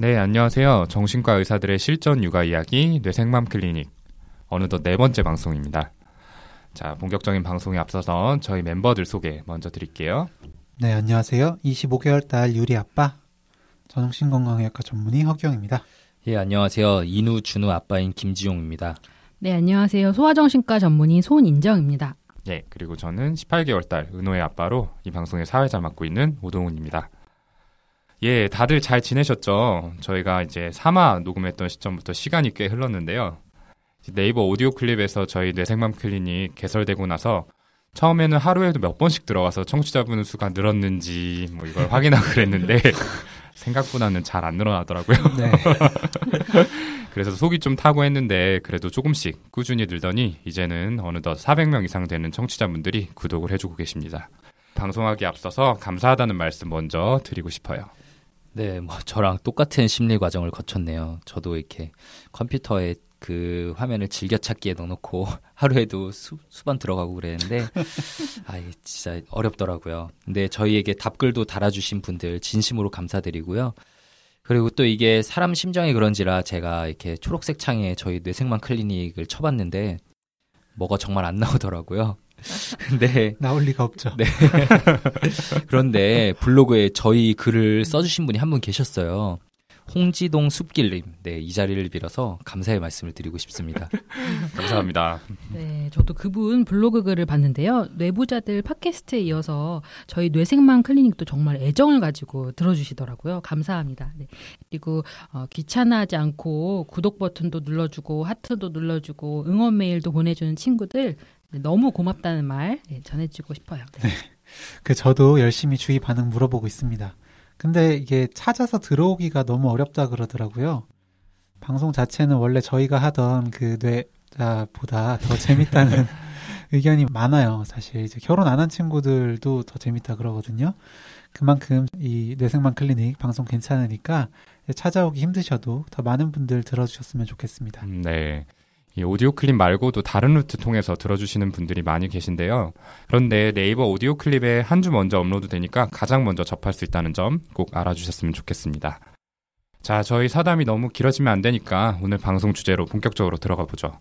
네, 안녕하세요. 정신과 의사들의 실전 육아 이야기 뇌생맘 클리닉. 어느덧 네 번째 방송입니다. 자, 본격적인 방송에 앞서서 저희 멤버들 소개 먼저 드릴게요. 네, 안녕하세요. 25개월 딸 유리 아빠 정신건강의학과 전문의 허경입니다. 예, 안녕하세요. 인우 준우 아빠인 김지용입니다. 네, 안녕하세요. 소아정신과 전문의 손인정입니다. 예, 그리고 저는 18개월 딸 은호의 아빠로 이 방송의 사회자 맡고 있는 오동훈입니다. 예, 다들 잘 지내셨죠? 저희가 이제 3화 녹음했던 시점부터 시간이 꽤 흘렀는데요. 네이버 오디오 클립에서 저희 뇌생맘 클리닉 개설되고 나서 처음에는 하루에도 몇 번씩 들어가서 청취자분 수가 늘었는지 뭐 이걸 확인하고 그랬는데 생각보다는 잘 안 늘어나더라고요. 네. 그래서 속이 좀 타고 했는데 그래도 조금씩 꾸준히 늘더니 이제는 어느덧 400명 이상 되는 청취자분들이 구독을 해주고 계십니다. 방송하기 앞서서 감사하다는 말씀 먼저 드리고 싶어요. 네, 뭐 저랑 똑같은 심리 과정을 거쳤네요. 저도 이렇게 컴퓨터에 그 화면을 즐겨찾기에 넣어놓고 하루에도 수, 수반 들어가고 그랬는데 아 진짜 어렵더라고요. 근데 저희에게 답글도 달아주신 분들 진심으로 감사드리고요. 그리고 또 이게 사람 심정이 그런지라 제가 이렇게 초록색 창에 저희 뇌생만 클리닉을 쳐봤는데 뭐가 정말 안 나오더라고요. 네. 나올 리가 없죠. 네. 그런데 블로그에 저희 글을 써주신 분이 한 분 계셨어요. 홍지동 숲길님, 네, 이 자리를 빌어서 감사의 말씀을 드리고 싶습니다. 감사합니다. 네, 저도 그분 블로그 글을 봤는데요. 뇌부자들 팟캐스트에 이어서 저희 뇌생망 클리닉도 정말 애정을 가지고 들어주시더라고요. 감사합니다. 네. 그리고 어, 귀찮아하지 않고 구독 버튼도 눌러주고 하트도 눌러주고 응원 메일도 보내주는 친구들 네, 너무 고맙다는 말 네, 전해주고 싶어요. 네. 네. 그 저도 열심히 주위 반응 물어보고 있습니다. 근데 이게 찾아서 들어오기가 너무 어렵다 그러더라고요. 방송 자체는 원래 저희가 하던 그 뇌자보다 더 재밌다는 의견이 많아요. 사실 이제 결혼 안 한 친구들도 더 재밌다 그러거든요. 그만큼 이 뇌생만 클리닉 방송 괜찮으니까 찾아오기 힘드셔도 더 많은 분들 들어주셨으면 좋겠습니다. 음, 네. 이 오디오 클립 말고도 다른 루트 통해서 들어주시는 분들이 많이 계신데요. 그런데 네이버 오디오 클립에 한 주 먼저 업로드 되니까 가장 먼저 접할 수 있다는 점 꼭 알아주셨으면 좋겠습니다. 자, 저희 사담이 너무 길어지면 안 되니까 오늘 방송 주제로 본격적으로 들어가 보죠.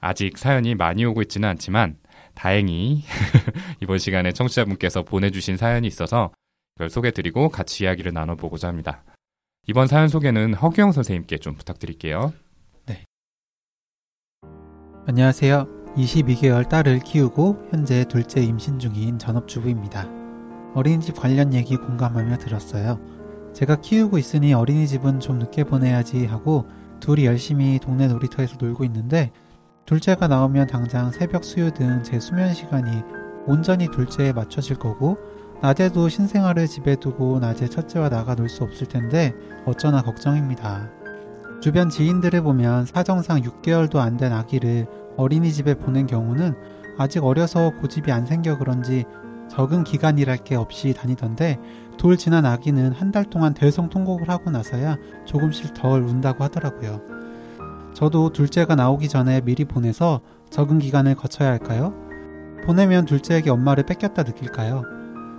아직 사연이 많이 오고 있지는 않지만 다행히 이번 시간에 청취자분께서 보내주신 사연이 있어서 그걸 소개드리고 같이 이야기를 나눠보고자 합니다. 이번 사연 소개는 허규영 선생님께 좀 부탁드릴게요. 안녕하세요. 22개월 딸을 키우고 현재 둘째 임신 중인 전업주부입니다. 어린이집 관련 얘기 공감하며 들었어요. 제가 키우고 있으니 어린이집은 좀 늦게 보내야지 하고 둘이 열심히 동네 놀이터에서 놀고 있는데 둘째가 나오면 당장 새벽 수유 등 제 수면 시간이 온전히 둘째에 맞춰질 거고 낮에도 신생아를 집에 두고 낮에 첫째와 나가 놀 수 없을 텐데 어쩌나 걱정입니다. 주변 지인들을 보면 사정상 6개월도 안 된 아기를 어린이집에 보낸 경우는 아직 어려서 고집이 안 생겨 그런지 적은 기간이랄 게 없이 다니던데 돌 지난 아기는 한 달 동안 대성 통곡을 하고 나서야 조금씩 덜 운다고 하더라고요. 저도 둘째가 나오기 전에 미리 보내서 적은 기간을 거쳐야 할까요? 보내면 둘째에게 엄마를 뺏겼다 느낄까요?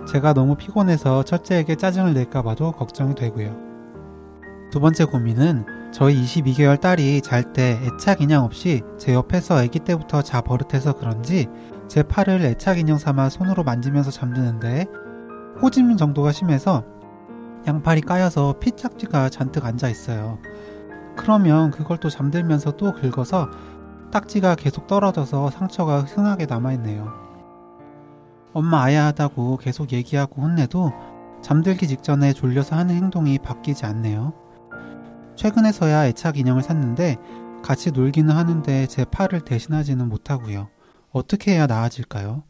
제가 너무 피곤해서 첫째에게 짜증을 낼까 봐도 걱정이 되고요. 두 번째 고민은 저희 22개월 딸이 잘 때 애착 인형 없이 제 옆에서 아기 때부터 자 버릇해서 그런지 제 팔을 애착 인형 삼아 손으로 만지면서 잠드는데 꼬집는 정도가 심해서 양팔이 까여서 피딱지가 잔뜩 앉아 있어요. 그러면 그걸 또 잠들면서 또 긁어서 딱지가 계속 떨어져서 상처가 흔하게 남아있네요. 엄마 아야 하다고 계속 얘기하고 혼내도 잠들기 직전에 졸려서 하는 행동이 바뀌지 않네요. 최근에서야 애착 인형을 샀는데 같이 놀기는 하는데 제 팔을 대신하지는 못하고요. 어떻게 해야 나아질까요?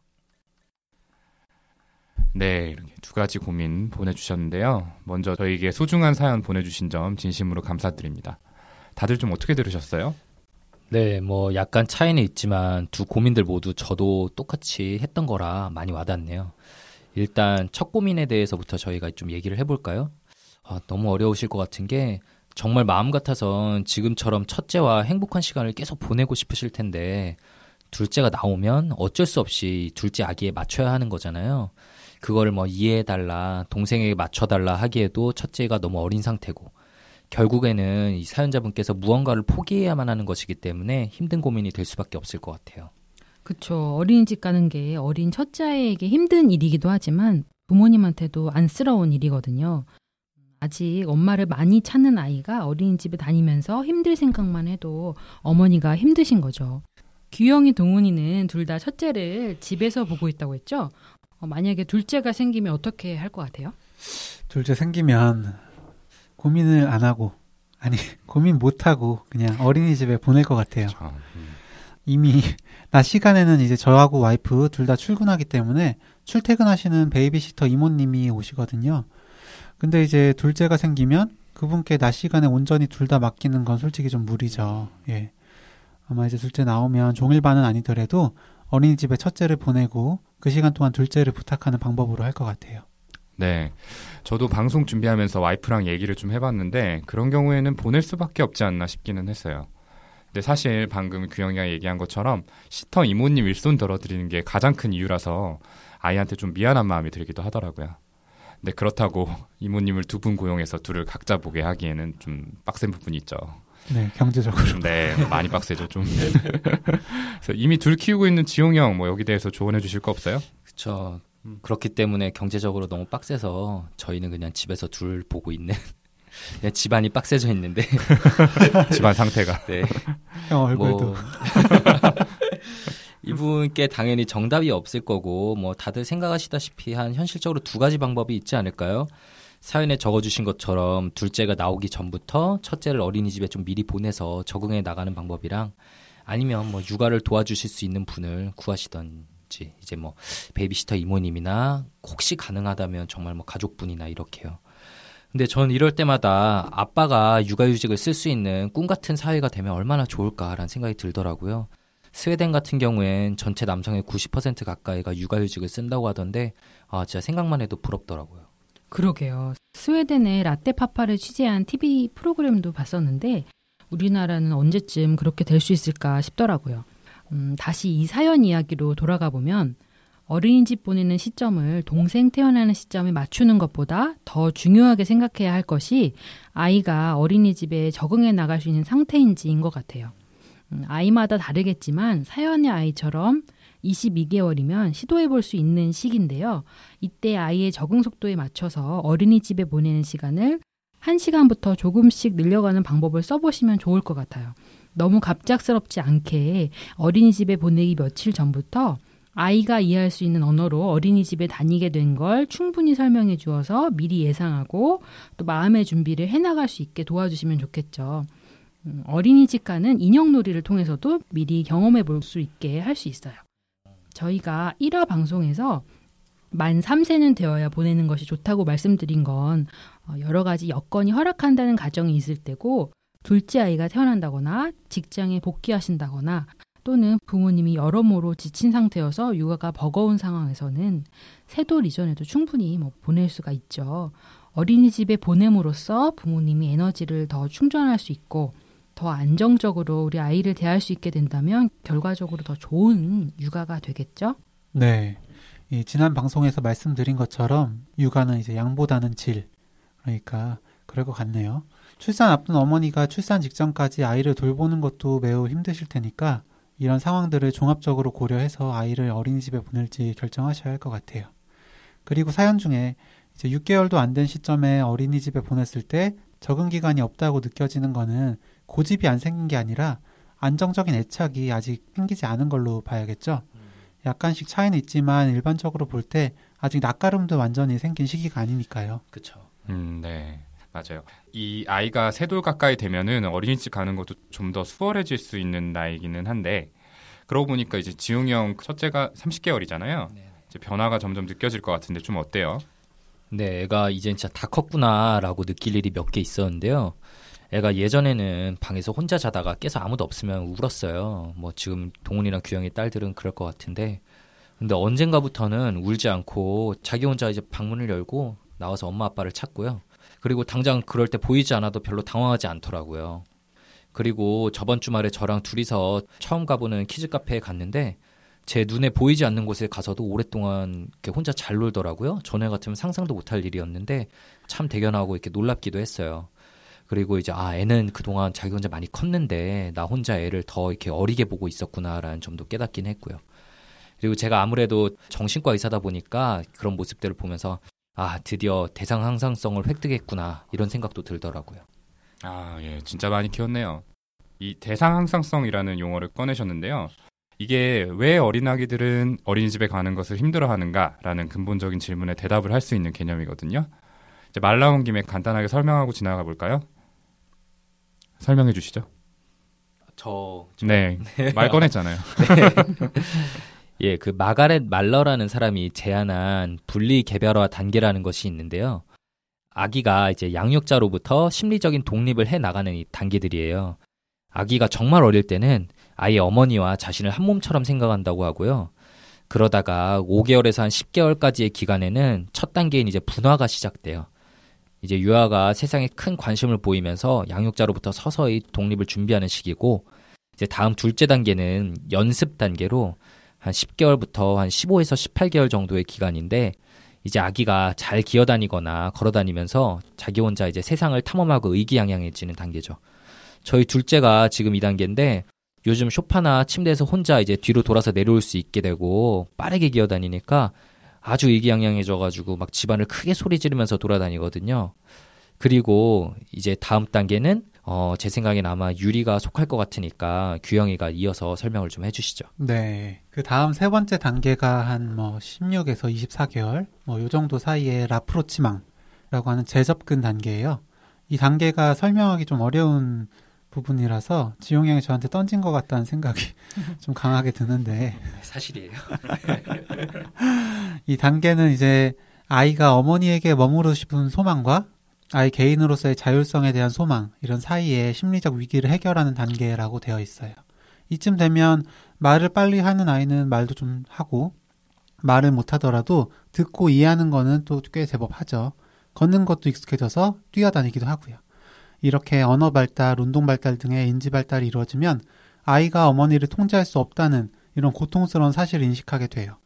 네, 이렇게 두 가지 고민 보내주셨는데요. 먼저 저에게 소중한 사연 보내주신 점 진심으로 감사드립니다. 다들 좀 어떻게 들으셨어요? 네, 뭐 약간 차이는 있지만 두 고민들 모두 저도 똑같이 했던 거라 많이 와닿네요. 일단 첫 고민에 대해서부터 저희가 좀 얘기를 해볼까요? 아, 너무 어려우실 것 같은 게 정말 마음 같아선 지금처럼 첫째와 행복한 시간을 계속 보내고 싶으실 텐데 둘째가 나오면 어쩔 수 없이 둘째 아기에 맞춰야 하는 거잖아요. 그거를 뭐 이해해달라, 동생에게 맞춰달라 하기에도 첫째가 너무 어린 상태고 결국에는 이 사연자분께서 무언가를 포기해야만 하는 것이기 때문에 힘든 고민이 될 수밖에 없을 것 같아요. 그쵸. 어린이집 가는 게 어린 첫째에게 힘든 일이기도 하지만 부모님한테도 안쓰러운 일이거든요. 아직 엄마를 많이 찾는 아이가 어린이집에 다니면서 힘들 생각만 해도 어머니가 힘드신 거죠. 규영이 동훈이는 둘 다 첫째를 집에서 보고 있다고 했죠? 어, 만약에 둘째가 생기면 어떻게 할 것 같아요? 둘째 생기면 고민을 안 하고 아니 고민 못 하고 그냥 어린이집에 보낼 것 같아요. 저, 음. 이미 낮 시간에는 이제 저하고 와이프 둘 다 출근하기 때문에 출퇴근하시는 베이비시터 이모님이 오시거든요. 근데 이제 둘째가 생기면 그분께 낮 시간에 온전히 둘 다 맡기는 건 솔직히 좀 무리죠. 예. 아마 이제 둘째 나오면 종일반은 아니더라도 어린이집에 첫째를 보내고 그 시간 동안 둘째를 부탁하는 방법으로 할 것 같아요. 네. 저도 방송 준비하면서 와이프랑 얘기를 좀 해봤는데 그런 경우에는 보낼 수밖에 없지 않나 싶기는 했어요. 근데 사실 방금 규영이가 얘기한 것처럼 시터 이모님 일손 덜어드리는 게 가장 큰 이유라서 아이한테 좀 미안한 마음이 들기도 하더라고요. 근데 그렇다고 이모님을 두 분 고용해서 둘을 각자 보게 하기에는 좀 빡센 부분이 있죠. 네, 경제적으로. 네, 많이 빡세죠 좀. 그래서 이미 둘 키우고 있는 지용이 형, 뭐 여기 대해서 조언해 주실 거 없어요? 그렇죠. 그렇기 때문에 경제적으로 너무 빡세서 저희는 그냥 집에서 둘 보고 있는 그냥 집안이 빡세져 있는데 집안 상태가. 네. 형 얼굴도. 뭐 이분께 당연히 정답이 없을 거고 뭐 다들 생각하시다시피 한 현실적으로 두 가지 방법이 있지 않을까요? 사연에 적어주신 것처럼 둘째가 나오기 전부터 첫째를 어린이집에 좀 미리 보내서 적응해 나가는 방법이랑 아니면 뭐 육아를 도와주실 수 있는 분을 구하시던지 이제 뭐 베이비시터 이모님이나 혹시 가능하다면 정말 뭐 가족분이나 이렇게요. 근데 전 이럴 때마다 아빠가 육아휴직을 쓸 수 있는 꿈 같은 사회가 되면 얼마나 좋을까라는 생각이 들더라고요. 스웨덴 같은 경우엔 전체 남성의 90% 가까이가 육아휴직을 쓴다고 하던데 아 진짜 생각만 해도 부럽더라고요. 그러게요. 스웨덴의 라떼파파를 취재한 TV 프로그램도 봤었는데 우리나라는 언제쯤 그렇게 될 수 있을까 싶더라고요. 음, 다시 이 사연 이야기로 돌아가 보면 어린이집 보내는 시점을 동생 태어나는 시점에 맞추는 것보다 더 중요하게 생각해야 할 것이 아이가 어린이집에 적응해 나갈 수 있는 상태인지인 것 같아요. 음, 아이마다 다르겠지만 사연의 아이처럼 22개월이면 시도해 볼 수 있는 시기인데요. 이때 아이의 적응 속도에 맞춰서 어린이집에 보내는 시간을 1시간부터 조금씩 늘려가는 방법을 써보시면 좋을 것 같아요. 너무 갑작스럽지 않게 어린이집에 보내기 며칠 전부터 아이가 이해할 수 있는 언어로 어린이집에 다니게 된 걸 충분히 설명해 주어서 미리 예상하고 또 마음의 준비를 해나갈 수 있게 도와주시면 좋겠죠. 음, 어린이집 가는 인형놀이를 통해서도 미리 경험해 볼 수 있게 할 수 있어요. 저희가 1화 방송에서 만 3세는 되어야 보내는 것이 좋다고 말씀드린 건 어, 여러 가지 여건이 허락한다는 가정이 있을 때고 둘째 아이가 태어난다거나 직장에 복귀하신다거나 또는 부모님이 여러모로 지친 상태여서 육아가 버거운 상황에서는 세돌 이전에도 충분히 뭐 보낼 수가 있죠. 어린이집에 보냄으로써 부모님이 에너지를 더 충전할 수 있고 더 안정적으로 우리 아이를 대할 수 있게 된다면 결과적으로 더 좋은 육아가 되겠죠? 네. 이 지난 방송에서 말씀드린 것처럼 육아는 이제 양보다는 질. 그러니까 그럴 것 같네요. 출산 앞둔 어머니가 출산 직전까지 아이를 돌보는 것도 매우 힘드실 테니까 이런 상황들을 종합적으로 고려해서 아이를 어린이집에 보낼지 결정하셔야 할 것 같아요. 그리고 사연 중에 이제 6개월도 안 된 시점에 어린이집에 보냈을 때 적응 기간이 없다고 느껴지는 거는 고집이 안 생긴 게 아니라 안정적인 애착이 아직 생기지 않은 걸로 봐야겠죠. 약간씩 차이는 있지만 일반적으로 볼 때 아직 낯가름도 완전히 생긴 시기가 아니니까요. 그렇죠. 음, 네. 맞아요. 이 아이가 세 돌 가까이 되면은 어린이집 가는 것도 좀 더 수월해질 수 있는 나이기는 한데 그러고 보니까 이제 지웅이 형 첫째가 30개월이잖아요. 네. 이제 변화가 점점 느껴질 것 같은데 좀 어때요? 네, 애가 이제 진짜 다 컸구나라고 느낄 일이 몇 개 있었는데요. 애가 예전에는 방에서 혼자 자다가 깨서 아무도 없으면 울었어요. 뭐 지금 동훈이랑 규영이 딸들은 그럴 것 같은데. 근데 언젠가부터는 울지 않고 자기 혼자 이제 방문을 열고 나와서 엄마 아빠를 찾고요. 그리고 당장 그럴 때 보이지 않아도 별로 당황하지 않더라고요. 그리고 저번 주말에 저랑 둘이서 처음 가보는 키즈 카페에 갔는데 제 눈에 보이지 않는 곳에 가서도 오랫동안 이렇게 혼자 잘 놀더라고요. 전에 같으면 상상도 못할 일이었는데 참 대견하고 이렇게 놀랍기도 했어요. 그리고 이제 아 애는 그동안 자기 혼자 많이 컸는데 나 혼자 애를 더 이렇게 어리게 보고 있었구나라는 점도 깨닫긴 했고요. 그리고 제가 아무래도 정신과 의사다 보니까 그런 모습들을 보면서 아 드디어 대상 항상성을 획득했구나 이런 생각도 들더라고요. 아, 예, 진짜 많이 키웠네요. 이 대상 항상성이라는 용어를 꺼내셨는데요. 이게 왜 어린아기들은 어린이집에 가는 것을 힘들어하는가라는 근본적인 질문에 대답을 할 수 있는 개념이거든요. 이제 말 나온 김에 간단하게 설명하고 지나가 볼까요? 설명해 주시죠. 저 네, 말 꺼냈잖아요. 예, 그 마가렛 말러라는 사람이 제안한 분리 개별화 단계라는 것이 있는데요. 아기가 이제 양육자로부터 심리적인 독립을 해 나가는 이 단계들이에요. 아기가 정말 어릴 때는 아이의 어머니와 자신을 한 몸처럼 생각한다고 하고요. 그러다가 5개월에서 한 10개월까지의 기간에는 첫 단계인 이제 분화가 시작돼요. 이제 유아가 세상에 큰 관심을 보이면서 양육자로부터 서서히 독립을 준비하는 시기고 이제 다음 둘째 단계는 연습 단계로 한 10개월부터 한 15에서 18개월 정도의 기간인데 이제 아기가 잘 기어다니거나 걸어다니면서 자기 혼자 이제 세상을 탐험하고 의기양양해지는 단계죠. 저희 둘째가 지금 이 단계인데 요즘 쇼파나 침대에서 혼자 이제 뒤로 돌아서 내려올 수 있게 되고 빠르게 기어다니니까 아주 의기양양해져가지고 막 집안을 크게 소리 지르면서 돌아다니거든요. 그리고 이제 다음 단계는 어, 제 생각엔 아마 유리가 속할 것 같으니까 규영이가 이어서 설명을 좀 해주시죠. 네. 그 다음 세 번째 단계가 한 뭐 16에서 24개월, 뭐 요 정도 사이에 라프로치망라고 하는 재접근 단계예요. 이 단계가 설명하기 좀 어려운 부분이라서 지용 형이 저한테 던진 것 같다는 생각이 좀 강하게 드는데 사실이에요. 이 단계는 이제 아이가 어머니에게 머무르고 싶은 소망과 아이 개인으로서의 자율성에 대한 소망, 이런 사이에 심리적 위기를 해결하는 단계라고 되어 있어요. 이쯤 되면 말을 빨리 하는 아이는 말도 좀 하고, 말을 못 하더라도 듣고 이해하는 거는 또 꽤 제법 하죠. 걷는 것도 익숙해져서 뛰어다니기도 하고요. 이렇게 언어 발달, 운동 발달 등의 인지 발달이 이루어지면 아이가 어머니를 통제할 수 없다는 이런 고통스러운 사실을 인식하게 돼요.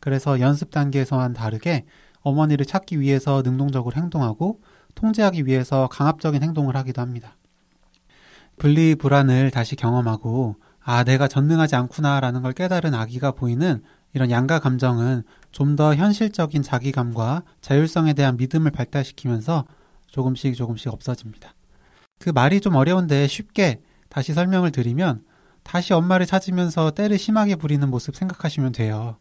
그래서 연습 단계에서와는 다르게 어머니를 찾기 위해서 능동적으로 행동하고 통제하기 위해서 강압적인 행동을 하기도 합니다. 분리 불안을 다시 경험하고 아 내가 전능하지 않구나라는 걸 깨달은 아기가 보이는 이런 양가 감정은 좀 더 현실적인 자기감과 자율성에 대한 믿음을 발달시키면서 조금씩 조금씩 없어집니다. 그 말이 좀 어려운데 쉽게 다시 설명을 드리면 다시 엄마를 찾으면서 때를 심하게 부리는 모습 생각하시면 돼요.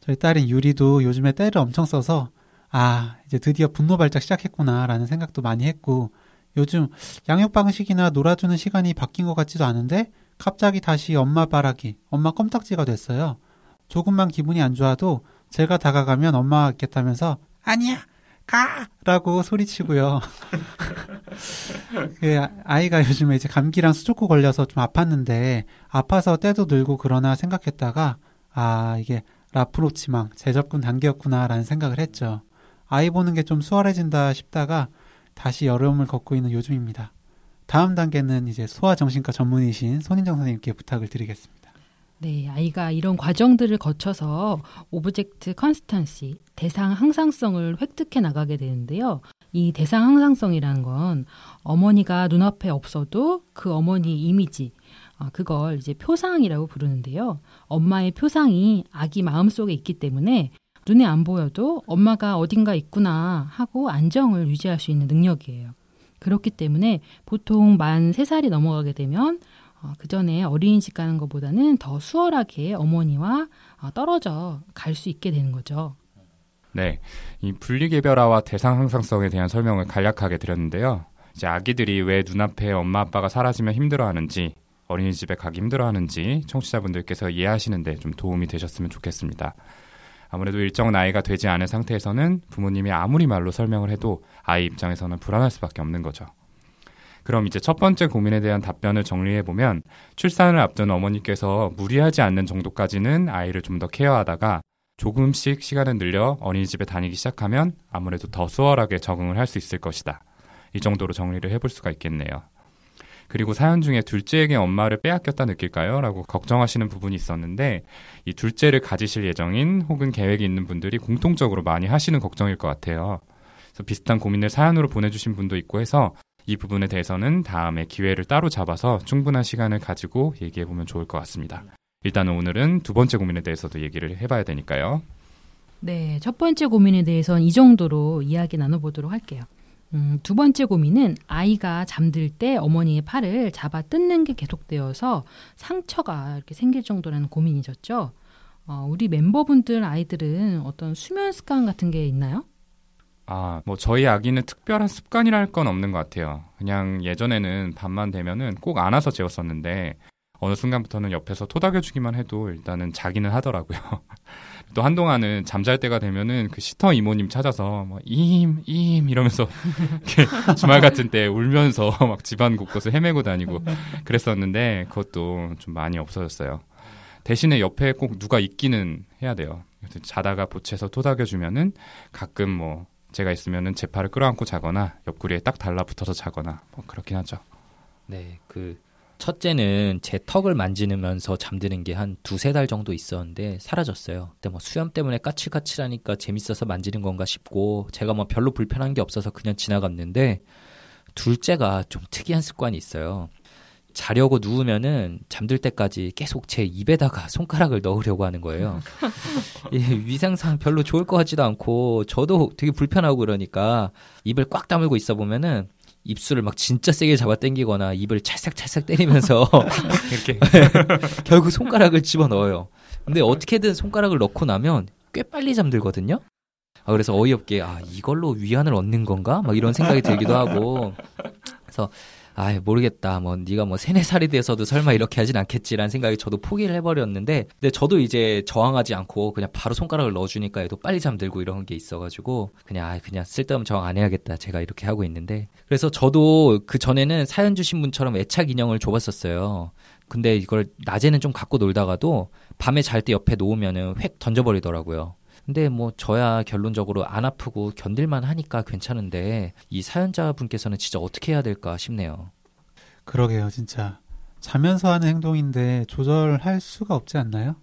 저희 딸인 유리도 요즘에 때를 엄청 써서 아, 이제 드디어 분노 발작 시작했구나라는 생각도 많이 했고, 요즘 양육 방식이나 놀아주는 시간이 바뀐 것 같지도 않은데, 갑자기 다시 엄마 바라기, 엄마 껌딱지가 됐어요. 조금만 기분이 안 좋아도 제가 다가가면 엄마가 있겠다면서, 아니야! 가! 라고 소리치고요. 그 아이가 요즘에 이제 감기랑 수족구 걸려서 좀 아팠는데, 아파서 떼도 늘고 그러나 생각했다가, 아, 이게 rapprochement, 재접근 단계였구나라는 생각을 했죠. 아이 보는 게 좀 수월해진다 싶다가 다시 어려움을 겪고 있는 요즘입니다. 다음 단계는 이제 소아정신과 전문의이신 손인정 선생님께 부탁을 드리겠습니다. 네, 아이가 이런 과정들을 거쳐서 object constancy, 대상 항상성을 획득해 나가게 되는데요. 이 대상 항상성이라는 건 어머니가 눈앞에 없어도 그 어머니 이미지, 아, 그걸 이제 표상이라고 부르는데요. 엄마의 표상이 아기 마음속에 있기 때문에 눈에 안 보여도 엄마가 어딘가 있구나 하고 안정을 유지할 수 있는 능력이에요. 그렇기 때문에 보통 만 3살이 넘어가게 되면 어, 그 전에 어린이집 가는 것보다는 더 수월하게 어머니와 어, 떨어져 갈 수 있게 되는 거죠. 네. 이 분리개별화와 대상 항상성에 대한 설명을 간략하게 드렸는데요. 이제 아기들이 왜 눈앞에 엄마 아빠가 사라지면 힘들어하는지, 어린이집에 가기 힘들어하는지 청취자분들께서 이해하시는데 좀 도움이 되셨으면 좋겠습니다. 아무래도 일정 나이가 되지 않은 상태에서는 부모님이 아무리 말로 설명을 해도 아이 입장에서는 불안할 수밖에 없는 거죠. 그럼 이제 첫 번째 고민에 대한 답변을 정리해 보면 출산을 앞둔 어머니께서 무리하지 않는 정도까지는 아이를 좀 더 케어하다가 조금씩 시간을 늘려 어린이집에 다니기 시작하면 아무래도 더 수월하게 적응을 할 수 있을 것이다. 이 정도로 정리를 해볼 수가 있겠네요. 그리고 사연 중에 둘째에게 엄마를 빼앗겼다 느낄까요? 라고 걱정하시는 부분이 있었는데 이 둘째를 가지실 예정인 혹은 계획이 있는 분들이 공통적으로 많이 하시는 걱정일 것 같아요. 그래서 비슷한 고민을 사연으로 보내주신 분도 있고 해서 이 부분에 대해서는 다음에 기회를 따로 잡아서 충분한 시간을 가지고 얘기해 보면 좋을 것 같습니다. 일단은 오늘은 두 번째 고민에 대해서도 얘기를 해봐야 되니까요. 네, 첫 번째 고민에 대해서는 이 정도로 이야기 나눠보도록 할게요. 음, 두 번째 고민은 아이가 잠들 때 어머니의 팔을 잡아 뜯는 게 계속되어서 상처가 이렇게 생길 정도라는 고민이셨죠. 어, 우리 멤버분들 아이들은 어떤 수면 습관 같은 게 있나요? 아, 뭐 저희 아기는 특별한 습관이랄 건 없는 것 같아요. 그냥 예전에는 밤만 되면은 꼭 안아서 재웠었는데 어느 순간부터는 옆에서 토닥여주기만 해도 일단은 자기는 하더라고요. 또 한동안은 잠잘 때가 되면은 그 시터 이모님 찾아서 뭐 임, 임 이러면서 주말 같은 때 울면서 막 집안 곳곳을 헤매고 다니고 그랬었는데 그것도 좀 많이 없어졌어요. 대신에 옆에 꼭 누가 있기는 해야 돼요. 자다가 보채서 토닥여주면은 가끔 뭐 제가 있으면은 제 팔을 끌어안고 자거나 옆구리에 딱 달라붙어서 자거나 뭐 그렇긴 하죠. 네, 그 첫째는 제 턱을 만지면서 잠드는 게 한 두세 달 정도 있었는데 사라졌어요. 근데 뭐 수염 때문에 까칠까칠하니까 재밌어서 만지는 건가 싶고 제가 뭐 별로 불편한 게 없어서 그냥 지나갔는데 둘째가 좀 특이한 습관이 있어요. 자려고 누우면은 잠들 때까지 계속 제 입에다가 손가락을 넣으려고 하는 거예요. 예, 위생상 별로 좋을 것 같지도 않고 저도 되게 불편하고 그러니까 입을 꽉 다물고 있어 보면은 입술을 막 진짜 세게 잡아 당기거나 입을 찰싹찰싹 때리면서 이렇게 결국 손가락을 집어 넣어요. 근데 어떻게든 손가락을 넣고 나면 꽤 빨리 잠들거든요. 아, 그래서 어이없게 아 이걸로 위안을 얻는 건가? 막 이런 생각이 들기도 하고 그래서 아 모르겠다. 뭐 네가 뭐 세네 살이 돼서도 설마 이렇게 하진 않겠지라는 생각이 저도 포기를 해버렸는데 근데 저도 이제 저항하지 않고 그냥 바로 손가락을 넣어주니까 얘도 빨리 잠들고 이런 게 있어가지고 그냥 아 그냥 쓸데없는 저항 안 해야겠다. 제가 이렇게 하고 있는데. 그래서 저도 그 전에는 사연 주신 분처럼 애착 인형을 줘봤었어요. 근데 이걸 낮에는 좀 갖고 놀다가도 밤에 잘 때 옆에 놓으면은 획 던져버리더라고요 근데 뭐 저야 결론적으로 안 아프고 견딜만 하니까 괜찮은데 이 사연자분께서는 진짜 어떻게 해야 될까 싶네요. 그러게요, 진짜. 자면서 하는 행동인데 조절할 수가 없지 않나요?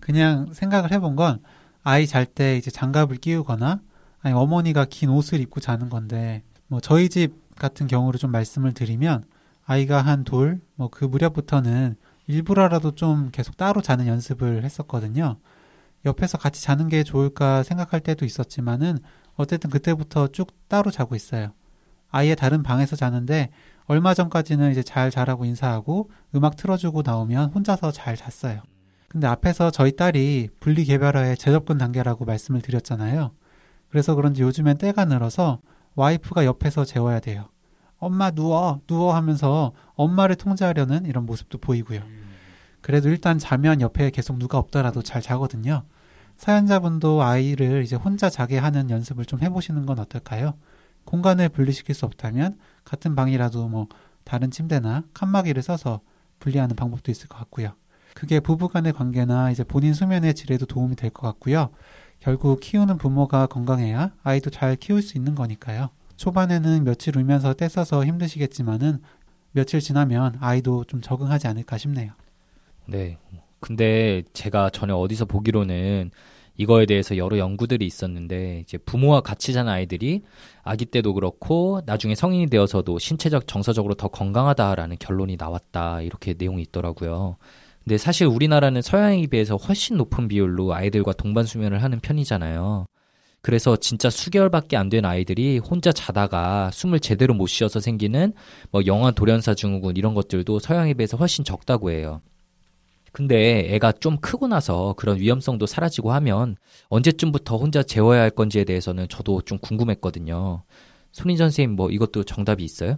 그냥 생각을 해본 건 아이 잘 때 이제 장갑을 끼우거나 아니 어머니가 긴 옷을 입고 자는 건데 뭐 저희 집 같은 경우로 좀 말씀을 드리면 아이가 한 돌 뭐 그 무렵부터는 일부러라도 좀 계속 따로 자는 연습을 했었거든요. 옆에서 같이 자는 게 좋을까 생각할 때도 있었지만은 어쨌든 그때부터 쭉 따로 자고 있어요. 아예 다른 방에서 자는데 얼마 전까지는 이제 잘 자라고 인사하고 음악 틀어주고 나오면 혼자서 잘 잤어요. 근데 앞에서 저희 딸이 분리개별화의 재접근 단계라고 말씀을 드렸잖아요. 그래서 그런지 요즘엔 때가 늘어서 와이프가 옆에서 재워야 돼요. 엄마 누워, 누워 하면서 엄마를 통제하려는 이런 모습도 보이고요. 그래도 일단 자면 옆에 계속 누가 없더라도 잘 자거든요. 사연자분도 아이를 이제 혼자 자게 하는 연습을 좀 해보시는 건 어떨까요? 공간을 분리시킬 수 없다면 같은 방이라도 뭐 다른 침대나 칸막이를 써서 분리하는 방법도 있을 것 같고요. 그게 부부 간의 관계나 이제 본인 수면의 질에도 도움이 될 것 같고요. 결국 키우는 부모가 건강해야 아이도 잘 키울 수 있는 거니까요. 초반에는 며칠 울면서 떼써서 힘드시겠지만은 며칠 지나면 아이도 좀 적응하지 않을까 싶네요. 네. 근데 제가 전에 어디서 보기로는 이거에 대해서 여러 연구들이 있었는데 이제 부모와 같이 자는 아이들이 아기 때도 그렇고 나중에 성인이 되어서도 신체적 정서적으로 더 건강하다라는 결론이 나왔다 이렇게 내용이 있더라고요. 근데 사실 우리나라는 서양에 비해서 훨씬 높은 비율로 아이들과 동반 수면을 하는 편이잖아요. 그래서 진짜 수개월밖에 안 된 아이들이 혼자 자다가 숨을 제대로 못 쉬어서 생기는 뭐 영아 돌연사 증후군 이런 것들도 서양에 비해서 훨씬 적다고 해요. 근데 애가 좀 크고 나서 그런 위험성도 사라지고 하면 언제쯤부터 혼자 재워야 할 건지에 대해서는 저도 좀 궁금했거든요. 손희 선생님 뭐 이것도 정답이 있어요?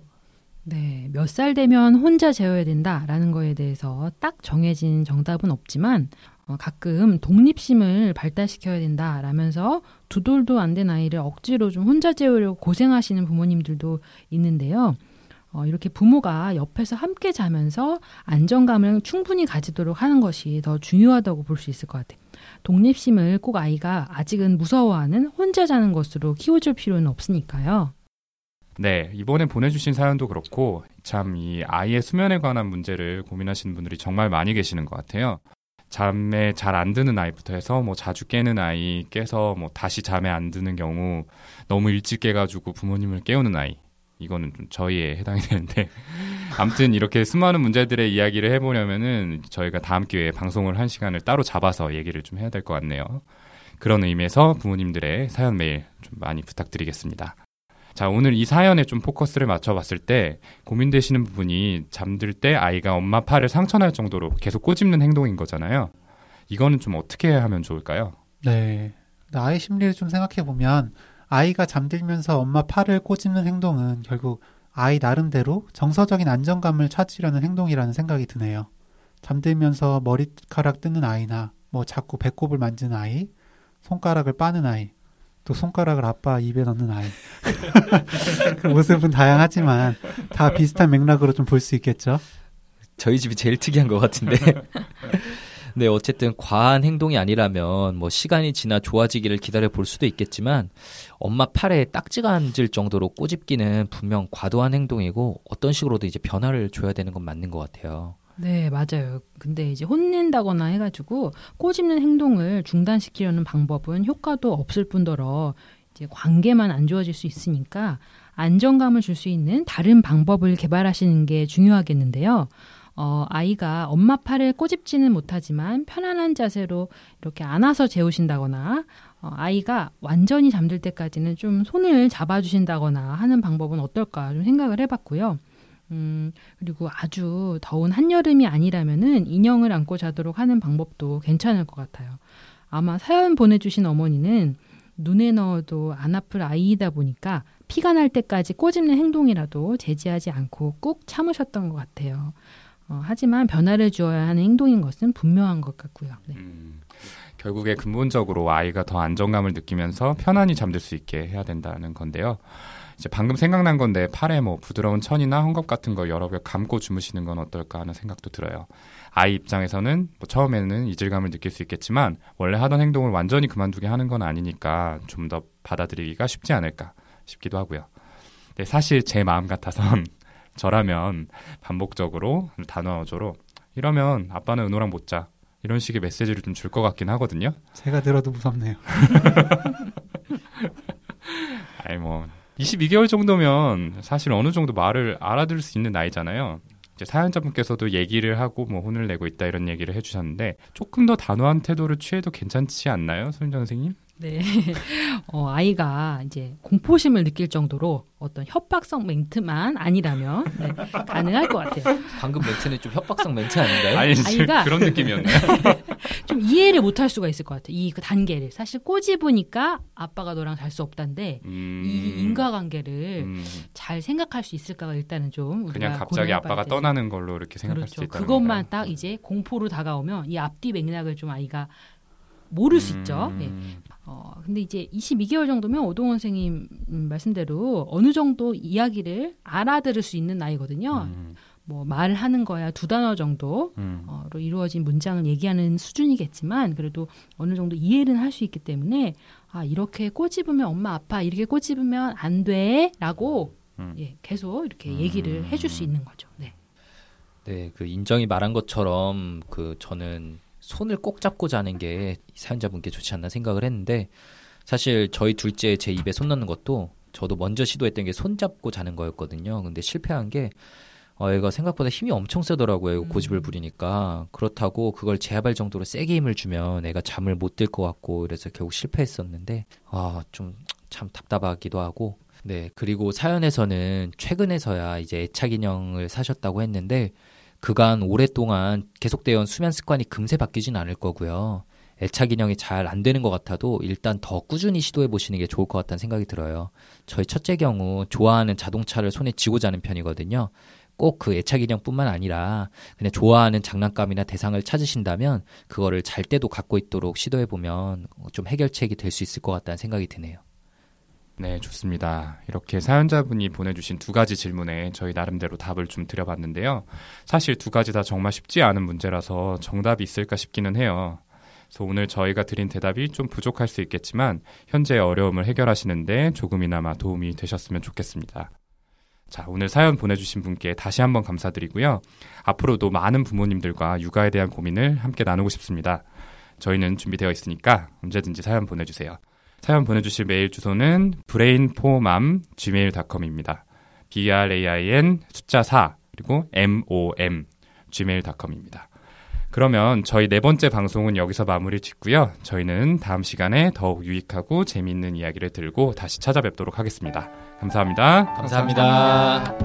네, 몇 살 되면 혼자 재워야 된다라는 거에 대해서 딱 정해진 정답은 없지만 어, 가끔 독립심을 발달시켜야 된다라면서 두 돌도 안 된 아이를 억지로 좀 혼자 재우려고 고생하시는 부모님들도 있는데요. 어, 이렇게 부모가 옆에서 함께 자면서 안정감을 충분히 가지도록 하는 것이 더 중요하다고 볼 수 있을 것 같아요. 독립심을 꼭 아이가 아직은 무서워하는 혼자 자는 것으로 키워줄 필요는 없으니까요. 네, 이번에 보내주신 사연도 그렇고 참 이 아이의 수면에 관한 문제를 고민하시는 분들이 정말 많이 계시는 것 같아요. 잠에 잘 안 드는 아이부터 해서 뭐 자주 깨는 아이 깨서 뭐 다시 잠에 안 드는 경우 너무 일찍 깨가지고 부모님을 깨우는 아이 이거는 좀 저희에 해당이 되는데 아무튼 이렇게 수많은 문제들의 이야기를 해보려면은 저희가 다음 기회에 방송을 한 시간을 따로 잡아서 얘기를 좀 해야 될 것 같네요. 그런 의미에서 부모님들의 사연 메일 좀 많이 부탁드리겠습니다. 자, 오늘 이 사연에 좀 포커스를 맞춰봤을 때 고민되시는 부분이 잠들 때 아이가 엄마 팔을 상처날 정도로 계속 꼬집는 행동인 거잖아요. 이거는 좀 어떻게 하면 좋을까요? 네. 아이 심리를 좀 생각해 보면 아이가 잠들면서 엄마 팔을 꼬집는 행동은 결국 아이 나름대로 정서적인 안정감을 찾으려는 행동이라는 생각이 드네요. 잠들면서 머리카락 뜨는 아이나 뭐 자꾸 배꼽을 만지는 아이, 손가락을 빠는 아이, 또 손가락을 아빠 입에 넣는 아이. 그 모습은 다양하지만 다 비슷한 맥락으로 좀 볼 수 있겠죠. 저희 집이 제일 특이한 것 같은데. 네, 어쨌든 과한 행동이 아니라면 뭐 시간이 지나 좋아지기를 기다려 볼 수도 있겠지만 엄마 팔에 딱지가 앉을 정도로 꼬집기는 분명 과도한 행동이고 어떤 식으로도 이제 변화를 줘야 되는 건 맞는 것 같아요. 네, 맞아요. 근데 이제 혼낸다거나 해가지고 꼬집는 행동을 중단시키려는 방법은 효과도 없을 뿐더러 이제 관계만 안 좋아질 수 있으니까 안정감을 줄 수 있는 다른 방법을 개발하시는 게 중요하겠는데요. 어, 아이가 엄마 팔을 꼬집지는 못하지만 편안한 자세로 이렇게 안아서 재우신다거나 어, 아이가 완전히 잠들 때까지는 좀 손을 잡아주신다거나 하는 방법은 어떨까 좀 생각을 해봤고요. 음, 그리고 아주 더운 한여름이 아니라면은 인형을 안고 자도록 하는 방법도 괜찮을 것 같아요. 아마 사연 보내주신 어머니는 눈에 넣어도 안 아플 아이이다 보니까 피가 날 때까지 꼬집는 행동이라도 제지하지 않고 꾹 참으셨던 것 같아요. 어, 하지만 변화를 주어야 하는 행동인 것은 분명한 것 같고요. 네. 음, 결국에 근본적으로 아이가 더 안정감을 느끼면서 편안히 잠들 수 있게 해야 된다는 건데요. 이제 방금 생각난 건데 팔에 뭐 부드러운 천이나 헝겊 같은 거 여러 개 감고 주무시는 건 어떨까 하는 생각도 들어요. 아이 입장에서는 뭐 처음에는 이질감을 느낄 수 있겠지만 원래 하던 행동을 완전히 그만두게 하는 건 아니니까 좀 더 받아들이기가 쉽지 않을까 싶기도 하고요. 근 사실 제 마음 같아선 저라면 반복적으로 단어 어조로 이러면 아빠는 은호랑 못 자. 이런 식의 메시지를 좀 줄 것 같긴 하거든요. 제가 들어도 무섭네요. 아이 뭐 22개월 정도면 사실 어느 정도 말을 알아들을 수 있는 나이잖아요. 이제 사연자분께서도 얘기를 하고 뭐 혼을 내고 있다 이런 얘기를 해주셨는데 조금 더 단호한 태도를 취해도 괜찮지 않나요, 손정 선생님? 네. 어, 아이가 이제 공포심을 느낄 정도로 어떤 협박성 멘트만 아니라면 네, 가능할 것 같아요. 방금 멘트는 좀 협박성 멘트 아닌가요? 아니, 아이가 그런 느낌이었네요. 좀 이해를 못할 수가 있을 것 같아요. 이 그 단계를. 사실 꼬집으니까 아빠가 너랑 잘 수 없단데 음... 이 인과관계를 음... 잘 생각할 수 있을까가 일단은 좀 그냥 갑자기 아빠가 떠나는 걸로 이렇게 생각할 그렇죠. 수 있다. 그것만 딱 이제 공포로 다가오면 이 앞뒤 맥락을 좀 아이가 모를 수 있죠. 예. 어, 근데 이제 22개월 정도면 오동원 선생님 말씀대로 어느 정도 이야기를 알아들을 수 있는 나이거든요. 음. 뭐 말을 하는 거야 두 단어 정도로 음. 이루어진 문장을 얘기하는 수준이겠지만 그래도 어느 정도 이해는 할 수 있기 때문에 아 이렇게 꼬집으면 엄마 아빠 이렇게 꼬집으면 안 돼라고 음. 예, 계속 이렇게 얘기를 해줄 수 있는 거죠. 네. 네, 그 인정이 말한 것처럼 그 저는 손을 꼭 잡고 자는 게 사연자분께 좋지 않나 생각을 했는데 사실 저희 둘째 제 입에 손 넣는 것도 저도 먼저 시도했던 게 손 잡고 자는 거였거든요. 근데 실패한 게 어, 애가 생각보다 힘이 엄청 세더라고요. 음. 고집을 부리니까. 그렇다고 그걸 제압할 정도로 세게 힘을 주면 애가 잠을 못 들 것 같고 그래서 결국 실패했었는데 아, 좀 참 답답하기도 하고 네. 그리고 사연에서는 최근에서야 이제 애착 인형을 사셨다고 했는데 그간 오랫동안 계속되어 온 수면 습관이 금세 바뀌진 않을 거고요. 애착 인형이 잘 안 되는 것 같아도 일단 더 꾸준히 시도해 보시는 게 좋을 것 같다는 생각이 들어요. 저희 첫째 경우 좋아하는 자동차를 손에 쥐고 자는 편이거든요. 꼭 그 애착 인형뿐만 아니라 그냥 좋아하는 장난감이나 대상을 찾으신다면 그거를 잘 때도 갖고 있도록 시도해 보면 좀 해결책이 될 수 있을 것 같다는 생각이 드네요. 네, 좋습니다. 이렇게 사연자분이 보내주신 두 가지 질문에 저희 나름대로 답을 좀 드려봤는데요. 사실 두 가지 다 정말 쉽지 않은 문제라서 정답이 있을까 싶기는 해요. 그래서 오늘 저희가 드린 대답이 좀 부족할 수 있겠지만 현재의 어려움을 해결하시는데 조금이나마 도움이 되셨으면 좋겠습니다. 자, 오늘 사연 보내주신 분께 다시 한번 감사드리고요. 앞으로도 많은 부모님들과 육아에 대한 고민을 함께 나누고 싶습니다. 저희는 준비되어 있으니까 언제든지 사연 보내주세요. 사연 보내주실 메일 주소는 brainformam gmail.com입니다. brain 숫자 4 그리고 mom gmail.com입니다. 그러면 저희 네 번째 방송은 여기서 마무리 짓고요. 저희는 다음 시간에 더욱 유익하고 재미있는 이야기를 들고 다시 찾아뵙도록 하겠습니다 감사합니다. 감사합니다.